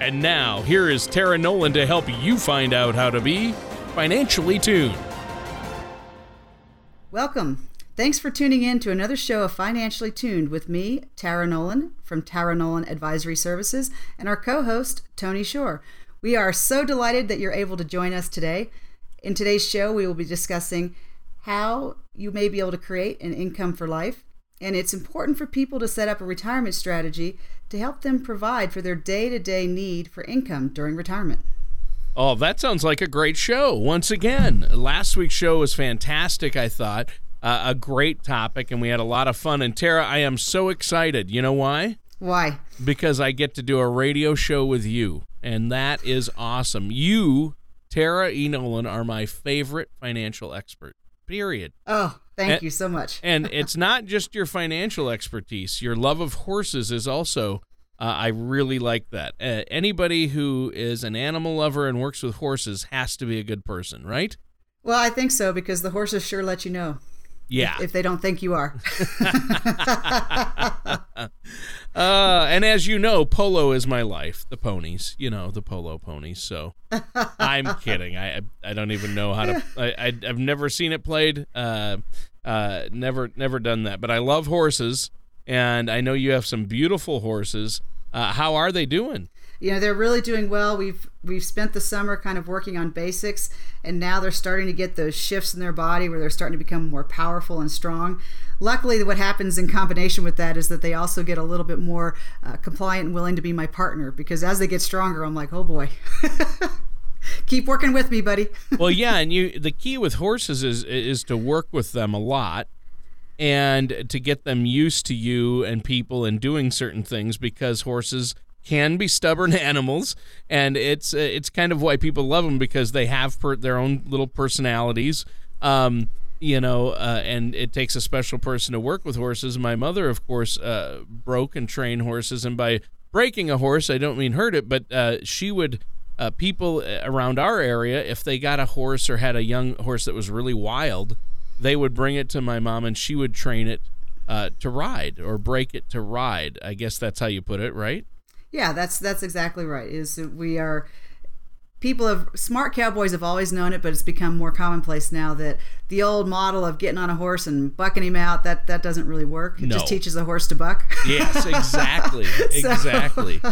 And now, here is Tara Nolan to help you find out how to be financially tuned. Welcome. Thanks for tuning in to another show of Financially Tuned with me, Tara Nolan from Tara Nolan Advisory Services, and our co host, Tony Shore. We are so delighted that you're able to join us today. In today's show, we will be discussing how you may be able to create an income for life. And it's important for people to set up a retirement strategy to help them provide for their day to day need for income during retirement. Oh, that sounds like a great show. Once again, last week's show was fantastic, I thought. Uh, a great topic, and we had a lot of fun. And Tara, I am so excited. You know why? Why? Because I get to do a radio show with you, and that is awesome. You, Tara E. Nolan, are my favorite financial expert, period. Oh, thank And- you so much. And it's not just your financial expertise, your love of horses is also. Uh, I really like that. Uh, anybody who is an animal lover and works with horses has to be a good person, right? Well, I think so because the horses sure let you know Yeah. if they don't think you are. Uh, and as you know, polo is my life. The ponies, you know, the polo ponies. So I'm kidding. I I don't even know how to. I, I I've never seen it played. Uh, uh, never never done that. But I love horses, and I know you have some beautiful horses. Uh, how are they doing? you know they're really doing well we've we've spent the summer kind of working on basics and now they're starting to get those shifts in their body where they're starting to become more powerful and strong luckily what happens in combination with that is that they also get a little bit more uh, compliant and willing to be my partner because as they get stronger i'm like oh boy keep working with me buddy. Well, yeah, and you the key with horses is is to work with them a lot and to get them used to you and people and doing certain things because horses can be stubborn animals and it's uh, it's kind of why people love them because they have per- their own little personalities. Um you know uh, and it takes a special person to work with horses. My mother of course uh, broke and trained horses and by breaking a horse i don't mean hurt it but uh, she would uh, people around our area, if they got a horse or had a young horse that was really wild, they would bring it to my mom and she would train it uh, to ride or break it to ride. I guess that's how you put it, right? Yeah, that's that's exactly right. Is we are people have smart cowboys have always known it, but it's become more commonplace now that the old model of getting on a horse and bucking him out that that doesn't really work. It No. just teaches a horse to buck. Yes, exactly, So- exactly.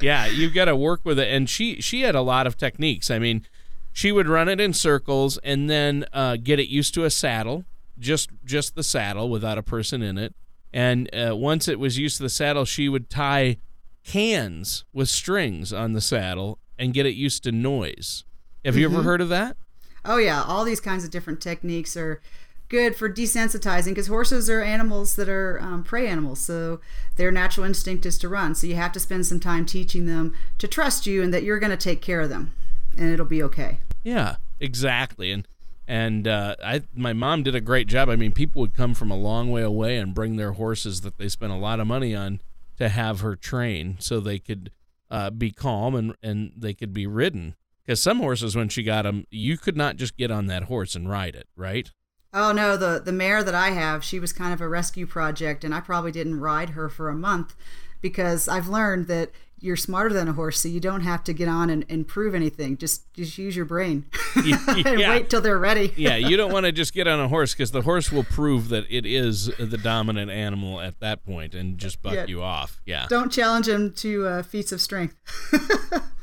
Yeah, you've got to work with it, and she she had a lot of techniques. I mean, she would run it in circles and then uh, get it used to a saddle, just just the saddle without a person in it. And uh, once it was used to the saddle, she would tie cans with strings on the saddle and get it used to noise. Have you ever heard of that? Oh yeah, all these kinds of different techniques are good for desensitizing because horses are animals that are um, prey animals, so their natural instinct is to run. So you have to spend some time teaching them to trust you and that you're going to take care of them, and it'll be okay. Yeah, exactly. And and uh, I my mom did a great job. I mean, people would come from a long way away and bring their horses that they spent a lot of money on to have her train, so they could uh, be calm and and they could be ridden. Because some horses, when she got them, you could not just get on that horse and ride it, right? Oh no, the the mare that I have, she was kind of a rescue project, and I probably didn't ride her for a month because I've learned that you're smarter than a horse, so you don't have to get on and, and prove anything. Just just use your brain and Yeah. wait till they're ready. yeah, you don't want to just get on a horse because the horse will prove that it is the dominant animal at that point and just buck Yeah. you off. Yeah. Don't challenge him to uh, feats of strength.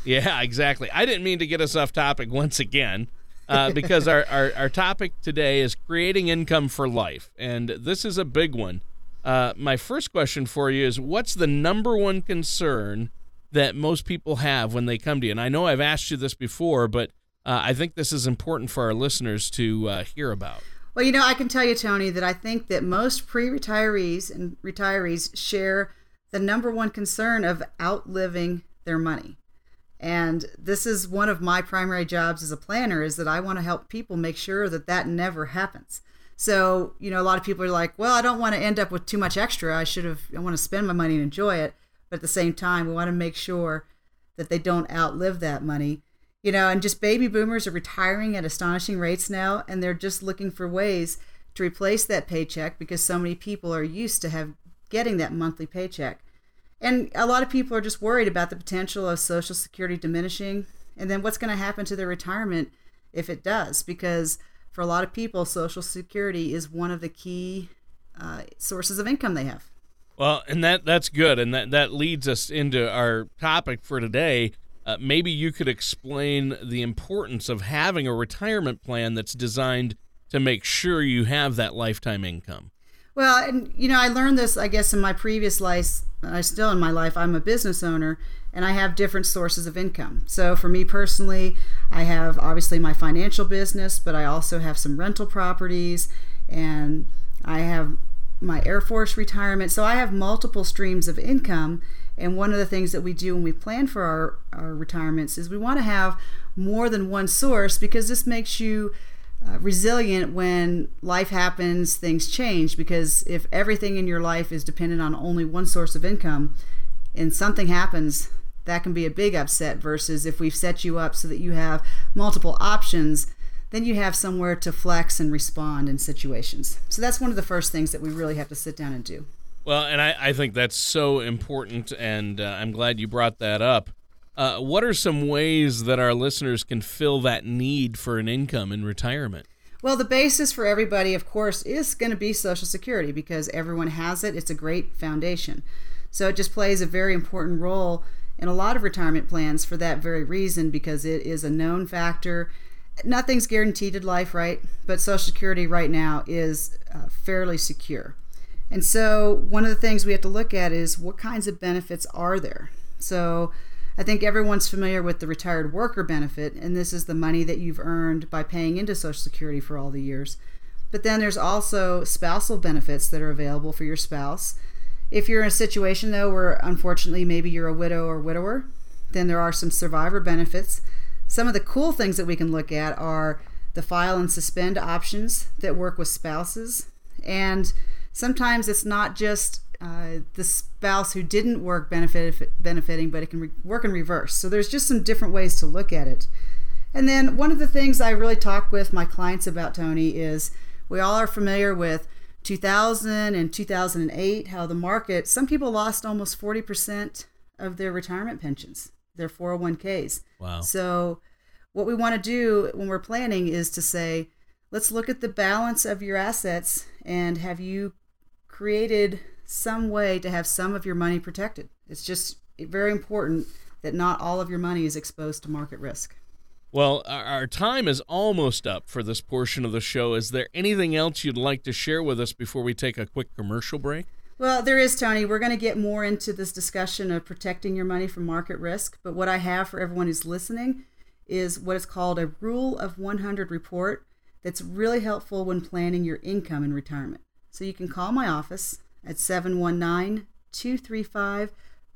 Yeah, exactly. I didn't mean to get us off topic once again. Uh, because our, our, our topic today is creating income for life. And this is a big one. Uh, my first question for you is what's the number one concern that most people have when they come to you? And I know I've asked you this before, but uh, I think this is important for our listeners to uh, hear about. Well, you know, I can tell you, Tony, that I think that most pre-retirees and retirees share the number one concern of outliving their money. And this is one of my primary jobs as a planner is that I want to help people make sure that that never happens. So, you know, a lot of people are like, well, I don't want to end up with too much extra. I should have, I want to spend my money and enjoy it. But at the same time, we want to make sure that they don't outlive that money. You know, and just baby boomers are retiring at astonishing rates now, and they're just looking for ways to replace that paycheck because so many people are used to have getting that monthly paycheck. And a lot of people are just worried about the potential of Social Security diminishing and then what's going to happen to their retirement if it does because for a lot of people, Social Security is one of the key uh, sources of income they have. Well, and that that's good, and that that leads us into our topic for today. Uh, maybe you could explain the importance of having a retirement plan that's designed to make sure you have that lifetime income. Well, and you know, I learned this, I guess, in my previous life. I still in my life, I'm a business owner, and I have different sources of income. So for me personally, I have obviously my financial business, but I also have some rental properties, and I have my Air Force retirement. So I have multiple streams of income. And one of the things that we do when we plan for our, our retirements is we want to have more than one source because this makes you uh, resilient when life happens, things change. Because if everything in your life is dependent on only one source of income and something happens, that can be a big upset. Versus if we've set you up so that you have multiple options, then you have somewhere to flex and respond in situations. So that's one of the first things that we really have to sit down and do. Well, and I, I think that's so important, and uh, I'm glad you brought that up. Uh, what are some ways that our listeners can fill that need for an income in retirement? Well, the basis for everybody, of course, is going to be Social Security because everyone has it. It's a great foundation. So it just plays a very important role in a lot of retirement plans for that very reason because it is a known factor. Nothing's guaranteed in life, right? But Social Security right now is uh, fairly secure. And so one of the things we have to look at is what kinds of benefits are there? So I think everyone's familiar with the retired worker benefit, and this is the money that you've earned by paying into Social Security for all the years. But then there's also spousal benefits that are available for your spouse. If you're in a situation, though, where unfortunately maybe you're a widow or widower, then there are some survivor benefits. Some of the cool things that we can look at are the file and suspend options that work with spouses. And sometimes it's not just uh, the spouse who didn't work benefit, benefiting, but it can re- work in reverse. So there's just some different ways to look at it. And then one of the things I really talk with my clients about, Tony, is we all are familiar with 2000 and 2008, how the market, some people lost almost 40% of their retirement pensions, their 401ks. Wow. So what we want to do when we're planning is to say, let's look at the balance of your assets and have you created some way to have some of your money protected. It's just very important that not all of your money is exposed to market risk. Well, our time is almost up for this portion of the show. Is there anything else you'd like to share with us before we take a quick commercial break? Well, there is, Tony. We're going to get more into this discussion of protecting your money from market risk. But what I have for everyone who's listening is what is called a Rule of 100 report that's really helpful when planning your income in retirement. So you can call my office at 719 235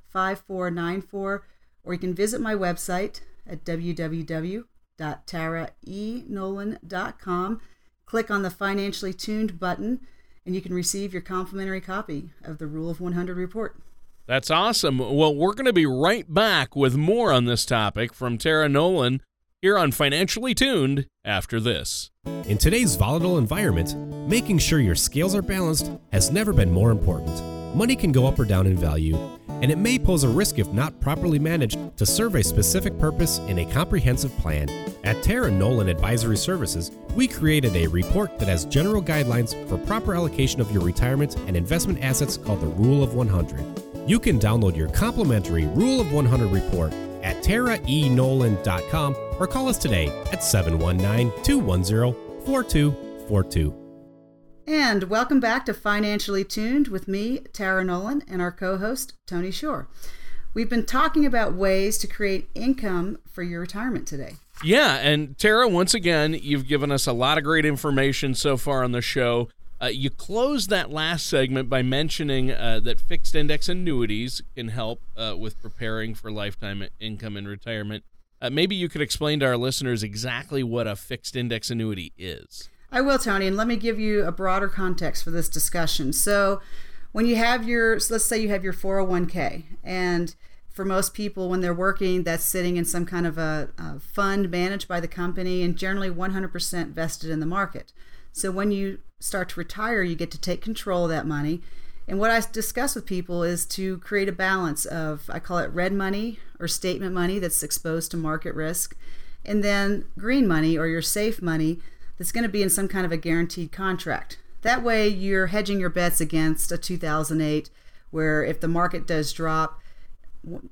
5494, or you can visit my website at www.taraenolan.com. Click on the Financially Tuned button, and you can receive your complimentary copy of the Rule of 100 report. That's awesome. Well, we're going to be right back with more on this topic from Tara Nolan here on Financially Tuned after this. In today's volatile environment, making sure your scales are balanced has never been more important. Money can go up or down in value, and it may pose a risk if not properly managed to serve a specific purpose in a comprehensive plan. At Tara Nolan Advisory Services, we created a report that has general guidelines for proper allocation of your retirement and investment assets called the Rule of 100. You can download your complimentary Rule of 100 report at taraenolan.com or call us today at 719 210 4242. And welcome back to Financially Tuned with me, Tara Nolan, and our co host, Tony Shore. We've been talking about ways to create income for your retirement today. Yeah, and Tara, once again, you've given us a lot of great information so far on the show. Uh, you closed that last segment by mentioning uh, that fixed index annuities can help uh, with preparing for lifetime income in retirement. Uh, maybe you could explain to our listeners exactly what a fixed index annuity is. I will, Tony, and let me give you a broader context for this discussion. So, when you have your, so let's say you have your 401k, and for most people, when they're working, that's sitting in some kind of a, a fund managed by the company and generally 100% vested in the market. So when you start to retire, you get to take control of that money. And what I discuss with people is to create a balance of, I call it red money or statement money that's exposed to market risk, and then green money or your safe money that's going to be in some kind of a guaranteed contract. That way, you're hedging your bets against a 2008, where if the market does drop,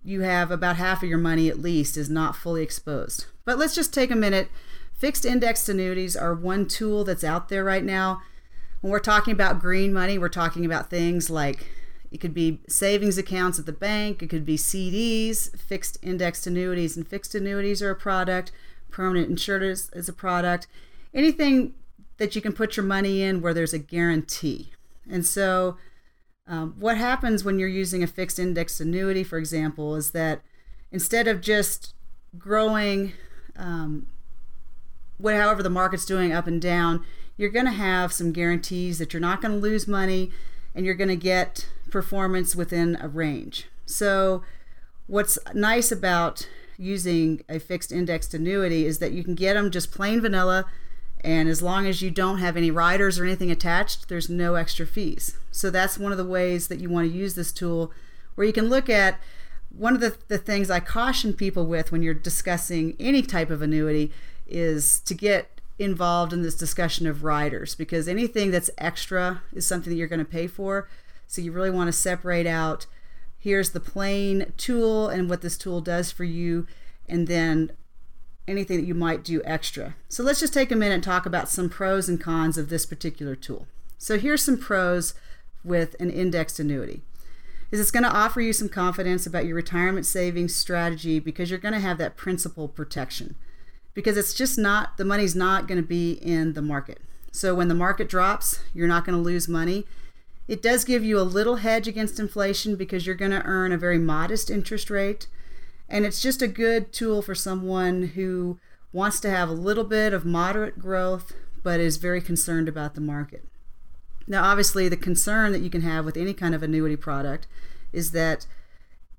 you have about half of your money at least is not fully exposed. But let's just take a minute. Fixed indexed annuities are one tool that's out there right now. When we're talking about green money, we're talking about things like it could be savings accounts at the bank, it could be CDs, fixed indexed annuities, and fixed annuities are a product, permanent insurance is a product. Anything that you can put your money in where there's a guarantee. And so um, what happens when you're using a fixed indexed annuity, for example, is that instead of just growing, um, the market's doing up and down, you're going to have some guarantees that you're not going to lose money and you're going to get performance within a range. So, what's nice about using a fixed indexed annuity is that you can get them just plain vanilla and as long as you don't have any riders or anything attached, there's no extra fees. So that's one of the ways that you want to use this tool where you can look at one of the, the things I caution people with when you're discussing any type of annuity is to get involved in this discussion of riders because anything that's extra is something that you're going to pay for. So you really want to separate out here's the plain tool and what this tool does for you, and then anything that you might do extra. So let's just take a minute and talk about some pros and cons of this particular tool. So here's some pros with an indexed annuity. Is it's going to offer you some confidence about your retirement savings strategy because you're going to have that principal protection. Because it's just not the money's not going to be in the market. So when the market drops, you're not going to lose money. It does give you a little hedge against inflation because you're going to earn a very modest interest rate and it's just a good tool for someone who wants to have a little bit of moderate growth but is very concerned about the market. Now, obviously, the concern that you can have with any kind of annuity product is that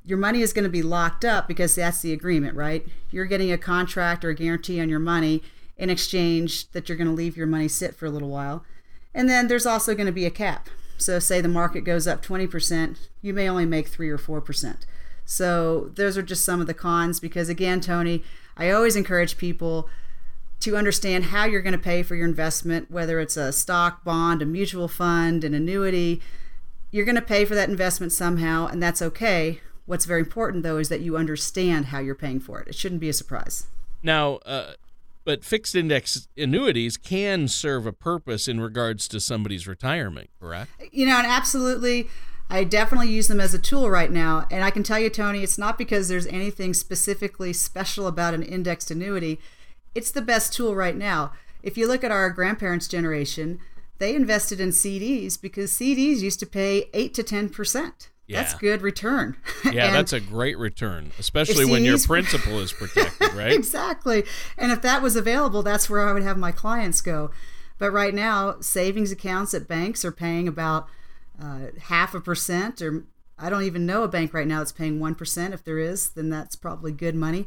your money is going to be locked up because that's the agreement, right? You're getting a contract or a guarantee on your money in exchange that you're going to leave your money sit for a little while. And then there's also going to be a cap. So, say the market goes up 20%, you may only make 3 or 4%. So those are just some of the cons because again, Tony, I always encourage people to understand how you're going to pay for your investment, whether it's a stock, bond, a mutual fund, an annuity. You're going to pay for that investment somehow, and that's okay. What's very important, though, is that you understand how you're paying for it. It shouldn't be a surprise. Now, uh, but fixed index annuities can serve a purpose in regards to somebody's retirement, correct? You know, and absolutely. I definitely use them as a tool right now. And I can tell you, Tony, it's not because there's anything specifically special about an indexed annuity. It's the best tool right now. If you look at our grandparents' generation, they invested in CDs because CDs used to pay 8 to 10%. Yeah. That's good return. Yeah, that's a great return, especially when your principal is protected, right? exactly. And if that was available, that's where I would have my clients go. But right now, savings accounts at banks are paying about uh, half a percent, or I don't even know a bank right now that's paying 1%. If there is, then that's probably good money.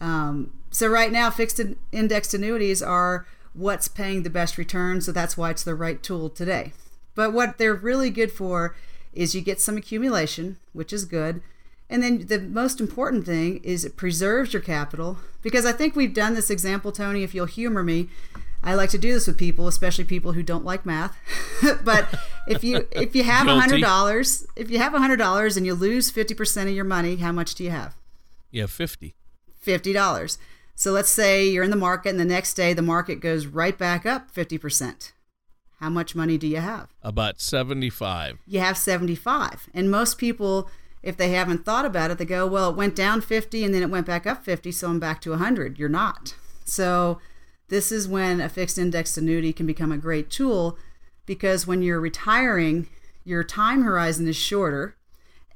Um, so, right now, fixed indexed annuities are what's paying the best return. So, that's why it's the right tool today. But what they're really good for is you get some accumulation, which is good. And then the most important thing is it preserves your capital because I think we've done this example, Tony, if you'll humor me. I like to do this with people, especially people who don't like math. but if you if you have a hundred dollars, if you have a hundred dollars and you lose fifty percent of your money, how much do you have? You have fifty. Fifty dollars. So let's say you're in the market and the next day the market goes right back up fifty percent. How much money do you have? About seventy five. You have seventy five. And most people if they haven't thought about it, they go, Well, it went down fifty and then it went back up fifty, so I'm back to hundred. You're not. So this is when a fixed index annuity can become a great tool because when you're retiring, your time horizon is shorter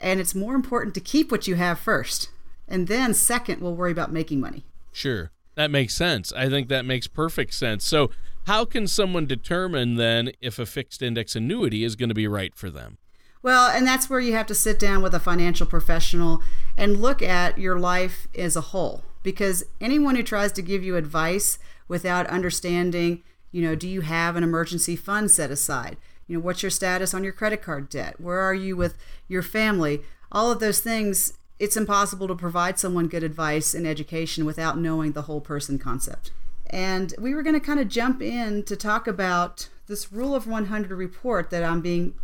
and it's more important to keep what you have first. And then, second, we'll worry about making money. Sure. That makes sense. I think that makes perfect sense. So, how can someone determine then if a fixed index annuity is going to be right for them? Well, and that's where you have to sit down with a financial professional and look at your life as a whole. Because anyone who tries to give you advice without understanding, you know, do you have an emergency fund set aside? You know, what's your status on your credit card debt? Where are you with your family? All of those things, it's impossible to provide someone good advice and education without knowing the whole person concept. And we were going to kind of jump in to talk about this Rule of 100 report that I'm being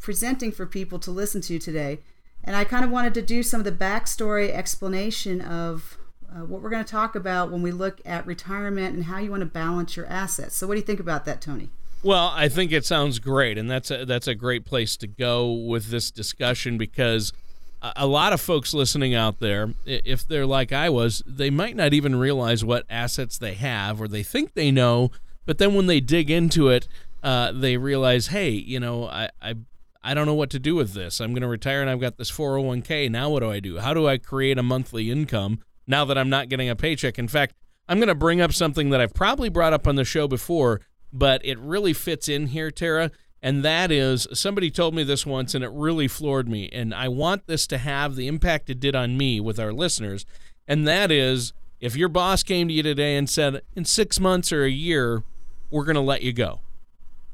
presenting for people to listen to today. And I kind of wanted to do some of the backstory explanation of uh, what we're going to talk about when we look at retirement and how you want to balance your assets. So, what do you think about that, Tony? Well, I think it sounds great, and that's a, that's a great place to go with this discussion because a lot of folks listening out there, if they're like I was, they might not even realize what assets they have, or they think they know, but then when they dig into it, uh, they realize, hey, you know, I, I I don't know what to do with this. I'm going to retire and I've got this 401k. Now what do I do? How do I create a monthly income now that I'm not getting a paycheck? In fact, I'm going to bring up something that I've probably brought up on the show before, but it really fits in here, Tara and that is somebody told me this once and it really floored me. And i want this to have the impact it did on me with our listeners. And that is if your boss came to you today and said in six months or a year we're going to let you go.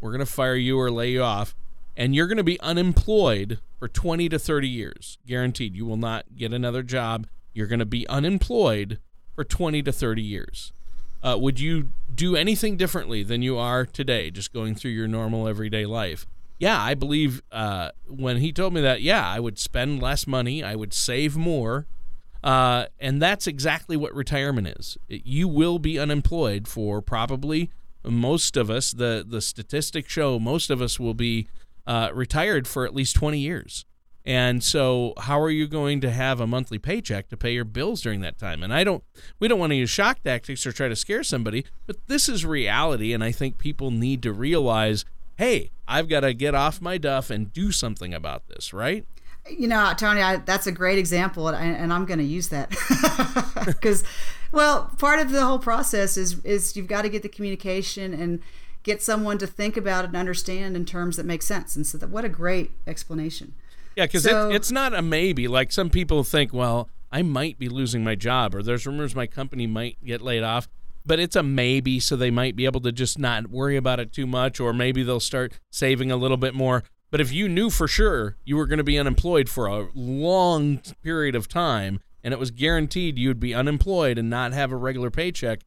We're going to fire you or lay you off. And you're going to be unemployed for 20 to 30 years guaranteed. You will not get another job. You're going to be unemployed for 20 to 30 years uh, would you do anything differently than you are today, just going through your normal everyday life? Yeah, I believe uh, when he told me that, yeah, I would spend less money, I would save more. Uh, and that's exactly what retirement is. You will be unemployed for probably most of us. The the statistics show most of us will be uh, retired for at least 20 years. And so, how are you going to have a monthly paycheck to pay your bills during that time? And I don't, we don't want to use shock tactics or try to scare somebody, but this is reality. And I think people need to realize hey, I've got to get off my duff and do something about this, right? You know, Tony, I, that's a great example, and, and I'm going to use that because, well, part of the whole process is is you've got to get the communication and get someone to think about it and understand in terms that make sense. And so, that, what a great explanation. Yeah, because so, it, it's not a maybe. Like some people think, well, I might be losing my job, or there's rumors my company might get laid off. But it's a maybe, so they might be able to just not worry about it too much, or maybe they'll start saving a little bit more. But if you knew for sure you were going to be unemployed for a long period of time, and it was guaranteed you'd be unemployed and not have a regular paycheck,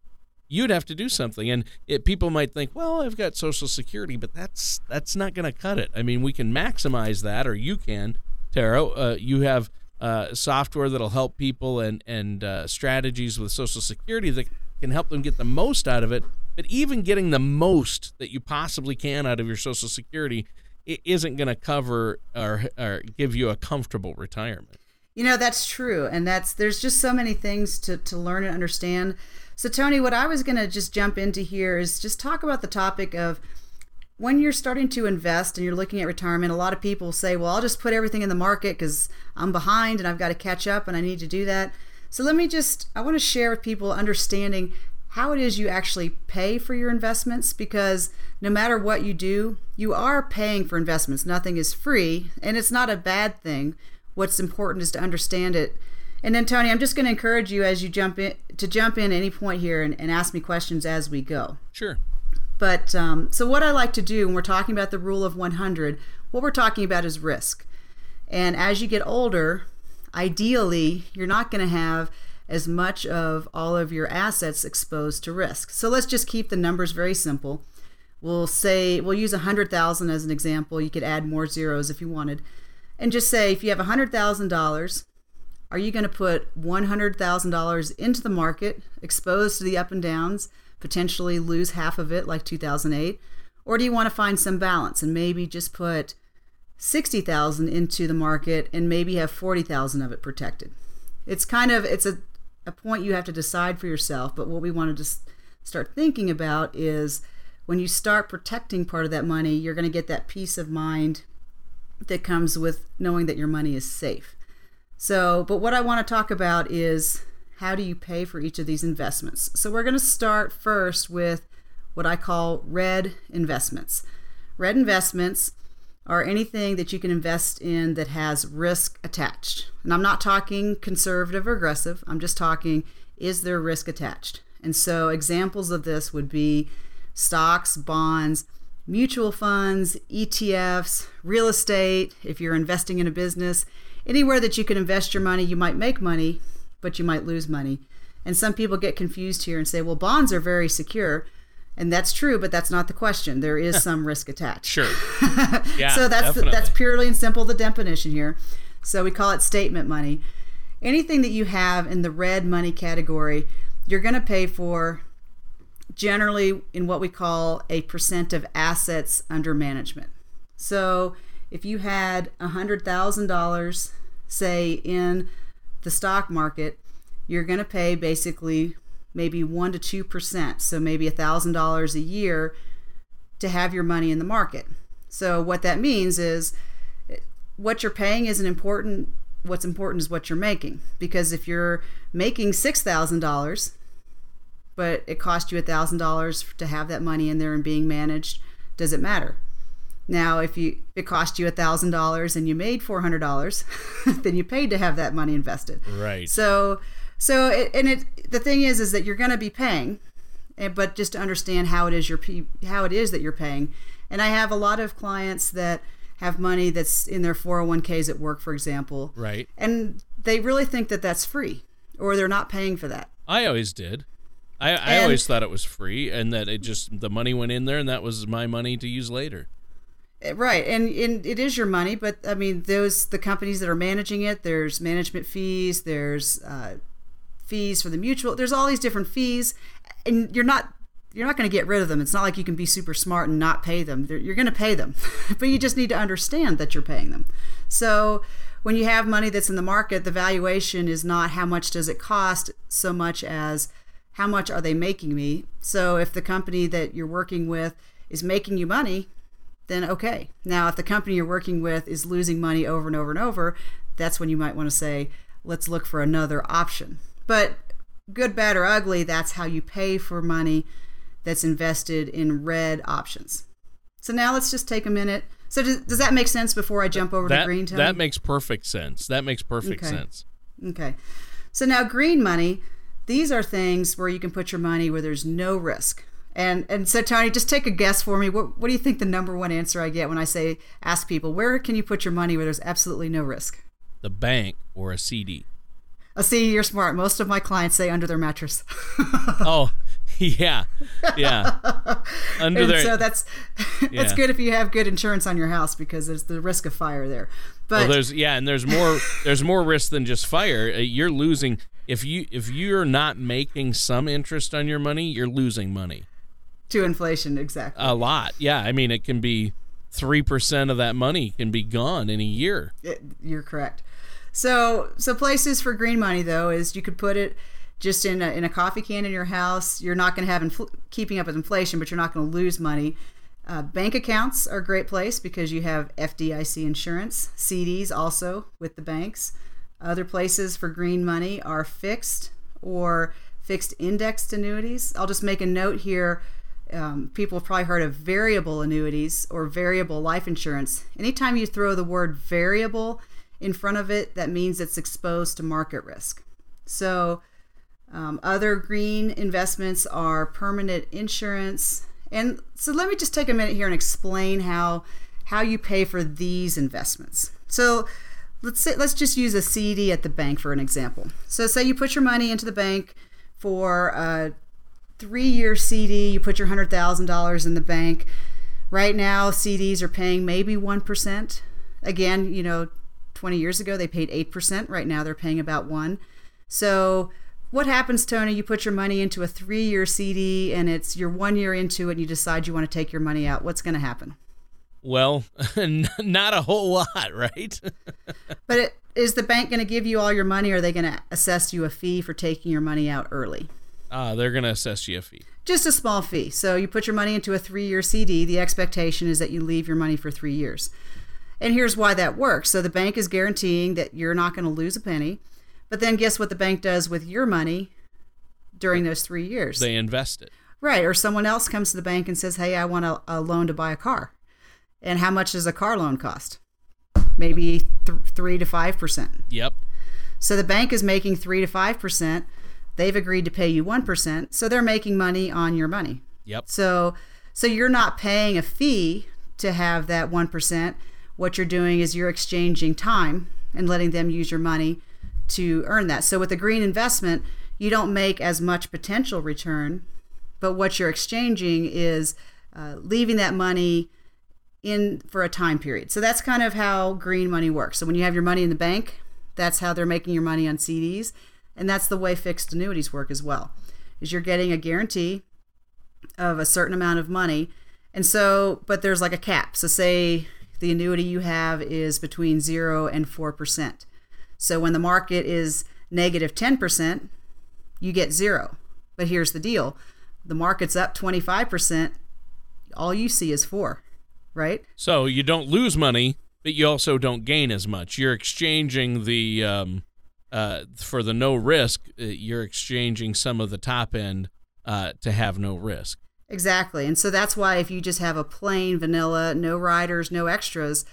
you'd have to do something. And it, people might think, well, I've got Social Security, but that's that's not going to cut it. I mean, we can maximize that, or you can, Tara. Uh, you have uh, software that'll help people and and uh, strategies with Social Security that can help them get the most out of it. But even getting the most that you possibly can out of your Social Security, it isn't going to cover or, or give you a comfortable retirement. You know that's true, and that's there's just so many things to to learn and understand so, Tony, what I was going to just jump into here is just talk about the topic of when you're starting to invest and you're looking at retirement. A lot of people say, well, I'll just put everything in the market because I'm behind and I've got to catch up and I need to do that. So, let me just, I want to share with people understanding how it is you actually pay for your investments because no matter what you do, you are paying for investments. Nothing is free, and it's not a bad thing. What's important is to understand it and then Tony, I'm just going to encourage you as you jump in to jump in at any point here and, and ask me questions as we go. Sure. But um, so what I like to do when we're talking about the rule of 100, what we're talking about is risk. And as you get older, ideally, you're not going to have as much of all of your assets exposed to risk. So let's just keep the numbers very simple. We'll say we'll use 100,000 as an example. You could add more zeros if you wanted. And just say if you have $100,000 are you going to put $100,000 into the market, exposed to the up and downs, potentially lose half of it like 2008? Or do you want to find some balance and maybe just put 60,000 into the market and maybe have 40,000 of it protected? It's kind of it's a a point you have to decide for yourself, but what we wanted to just start thinking about is when you start protecting part of that money, you're going to get that peace of mind that comes with knowing that your money is safe. So, but what I want to talk about is how do you pay for each of these investments? So, we're going to start first with what I call red investments. Red investments are anything that you can invest in that has risk attached. And I'm not talking conservative or aggressive, I'm just talking is there risk attached? And so, examples of this would be stocks, bonds, mutual funds, ETFs, real estate, if you're investing in a business, anywhere that you can invest your money, you might make money, but you might lose money. And some people get confused here and say, well, bonds are very secure. And that's true, but that's not the question. There is some risk attached. Sure. Yeah. so that's the, that's purely and simple the definition here. So we call it statement money. Anything that you have in the red money category, you're going to pay for generally in what we call a percent of assets under management. So if you had $100,000, say, in the stock market, you're going to pay basically maybe 1% to 2%. So maybe $1,000 a year to have your money in the market. So what that means is what you're paying isn't important. What's important is what you're making. Because if you're making $6,000, but it cost you $1,000 to have that money in there and being managed, does it matter? Now, if you it cost you $1,000 and you made $400, then you paid to have that money invested. Right. So so it, and it the thing is is that you're going to be paying eh, but just to understand how it is you're how it is that you're paying. And I have a lot of clients that have money that's in their 401ks at work, for example. Right. And they really think that that's free or they're not paying for that. I always did. I, I And- always thought it was free and that it just the money went in there and that was my money to use later. Right, and, and it is your money, but I mean, those the companies that are managing it. There's management fees. There's uh, fees for the mutual. There's all these different fees, and you're not you're not going to get rid of them. It's not like you can be super smart and not pay them. They're, you're going to pay them, but you just need to understand that you're paying them. So when you have money that's in the market, the valuation is not how much does it cost so much as how much are they making me. So if the company that you're working with is making you money, then okay. Now, if the company you're working with is losing money over and over and over, that's when you might want to say, let's look for another option. But good, bad, or ugly, that's how you pay for money that's invested in red options. So now let's just take a minute. So does, does that make sense before I jump over That to green tone? that makes perfect sense. That makes perfect Okay. sense. Okay. So now green money, these are things where you can put your money where there's no risk. And and so Tony, just take a guess for me. What what do you think the number one answer I get when I say ask people where can you put your money where there's absolutely no risk? The bank or a CD. A CD. you're smart. Most of my clients say under their mattress. oh, yeah, yeah. Under and there. so that's that's good if you have good insurance on your house because there's the risk of fire there. But well, there's yeah, and there's more. there's more risk than just fire. Uh, You're losing if you if you're not making some interest on your money, you're losing money to inflation, exactly. a lot. Yeah, I mean it can be three percent of that money can be gone in a year. It- you're correct. So, so places for green money though is you could put it just in a, in a coffee can in your house. You're not going to have infl- keeping up with inflation, but you're not going to lose money. Uh, bank accounts are a great place because you have FDIC insurance, CDs also with the banks. Other places for green money are fixed or fixed indexed annuities. I'll just make a note here. Um, people have probably heard of variable annuities or variable life insurance. Anytime you throw the word variable in front of it, that means it's exposed to market risk. So, um, other green investments are permanent insurance. And so, let me just take a minute here and explain how how you pay for these investments. So, let's say let's just use a CD at the bank for an example. So, say you put your money into the bank for a three-year CD. You put your hundred thousand dollars in the bank. Right now, CDs are paying maybe one percent. Again, you know, 20 years ago they paid 8%. Right now they're paying about 1. So, what happens, Tony? You put your money into a 3-year CD and it's you're 1 year into it and you decide you want to take your money out. What's going to happen? Well, not a whole lot, right? But it, is the bank going to give you all your money or are they going to assess you a fee for taking your money out early? Ah, they're gonna assess you a fee. Just a small fee. So you put your money into a three year CD. The expectation is that you leave your money for three years. And here's why that works. So the bank is guaranteeing that you're not going to lose a penny. But then guess what the bank does with your money during those three years? They invest it. Right. Or someone else comes to the bank and says, hey, I want a, a loan to buy a car. And how much does a car loan cost? Maybe th- 3 to 5%. Yep. So the bank is making 3 to 5%. They've agreed to pay you 1%. So they're making money on your money. Yep. So so you're not paying a fee to have that 1%. What you're doing is you're exchanging time and letting them use your money to earn that. So with a green investment, you don't make as much potential return, but what you're exchanging is uh, leaving that money in for a time period. So that's kind of how green money works. So when you have your money in the bank, that's how they're making your money on CDs, and that's the way fixed annuities work as well. Is you're getting a guarantee of a certain amount of money. And so, but there's like a cap. So say the annuity you have is between 0 and 4%. So when the market is negative 10%, you get 0. But here's the deal. The market's up 25%, all you see is 4 right? So you don't lose money, but you also don't gain as much. You're exchanging the um, uh, for the no risk. Uh, you're exchanging some of the top end uh, to have no risk. Exactly, and so that's why if you just have a plain vanilla, no riders, no extras,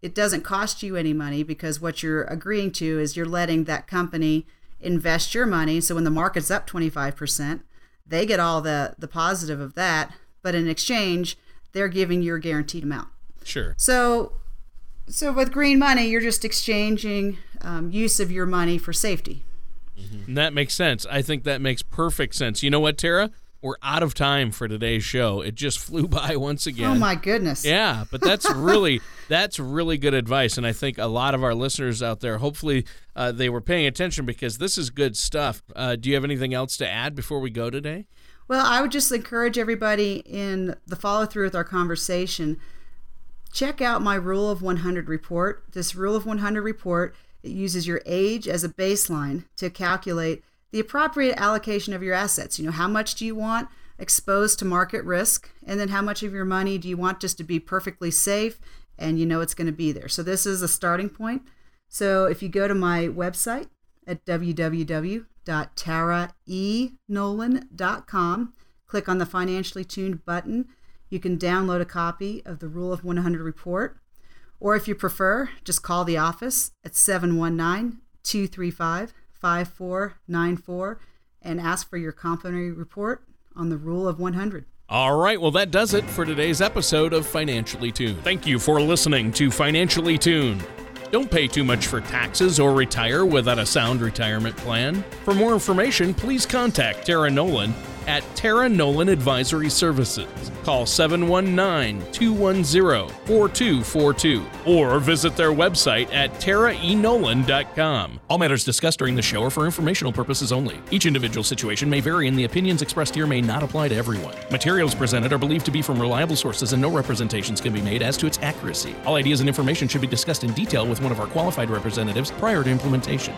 it doesn't cost you any money because what you're agreeing to is you're letting that company invest your money. So when the market's up 25%, they get all the the positive of that, but in exchange they're giving you a guaranteed amount. Sure. So, so with green money, you're just exchanging um, use of your money for safety. Mm-hmm. That makes sense. I think that makes perfect sense. You know what, Tara? We're out of time for today's show. It just flew by once again. Oh my goodness. Yeah, but that's really that's really good advice, and I think a lot of our listeners out there, hopefully, uh, they were paying attention because this is good stuff. Uh, do you have anything else to add before we go today? Well, I would just encourage everybody in the follow through with our conversation. Check out my Rule of 100 report. This Rule of 100 report it uses your age as a baseline to calculate the appropriate allocation of your assets. You know, how much do you want exposed to market risk, and then how much of your money do you want just to be perfectly safe and you know it's going to be there. So this is a starting point. So if you go to my website at www www.taraenolan.com. Click on the Financially Tuned button. You can download a copy of the Rule of 100 report. Or if you prefer, just call the office at 719 235 5494 and ask for your complimentary report on the Rule of 100. All right, well, that does it for today's episode of Financially Tuned. Thank you for listening to Financially Tuned. Don't pay too much for taxes or retire without a sound retirement plan. For more information, please contact Tara Nolan at Tara Nolan Advisory Services. Call 719 210 4242 or visit their website at taraenolan.com. All matters discussed during the show are for informational purposes only. Each individual situation may vary, and the opinions expressed here may not apply to everyone. Materials presented are believed to be from reliable sources, and no representations can be made as to its accuracy. All ideas and information should be discussed in detail with one of our qualified representatives prior to implementation.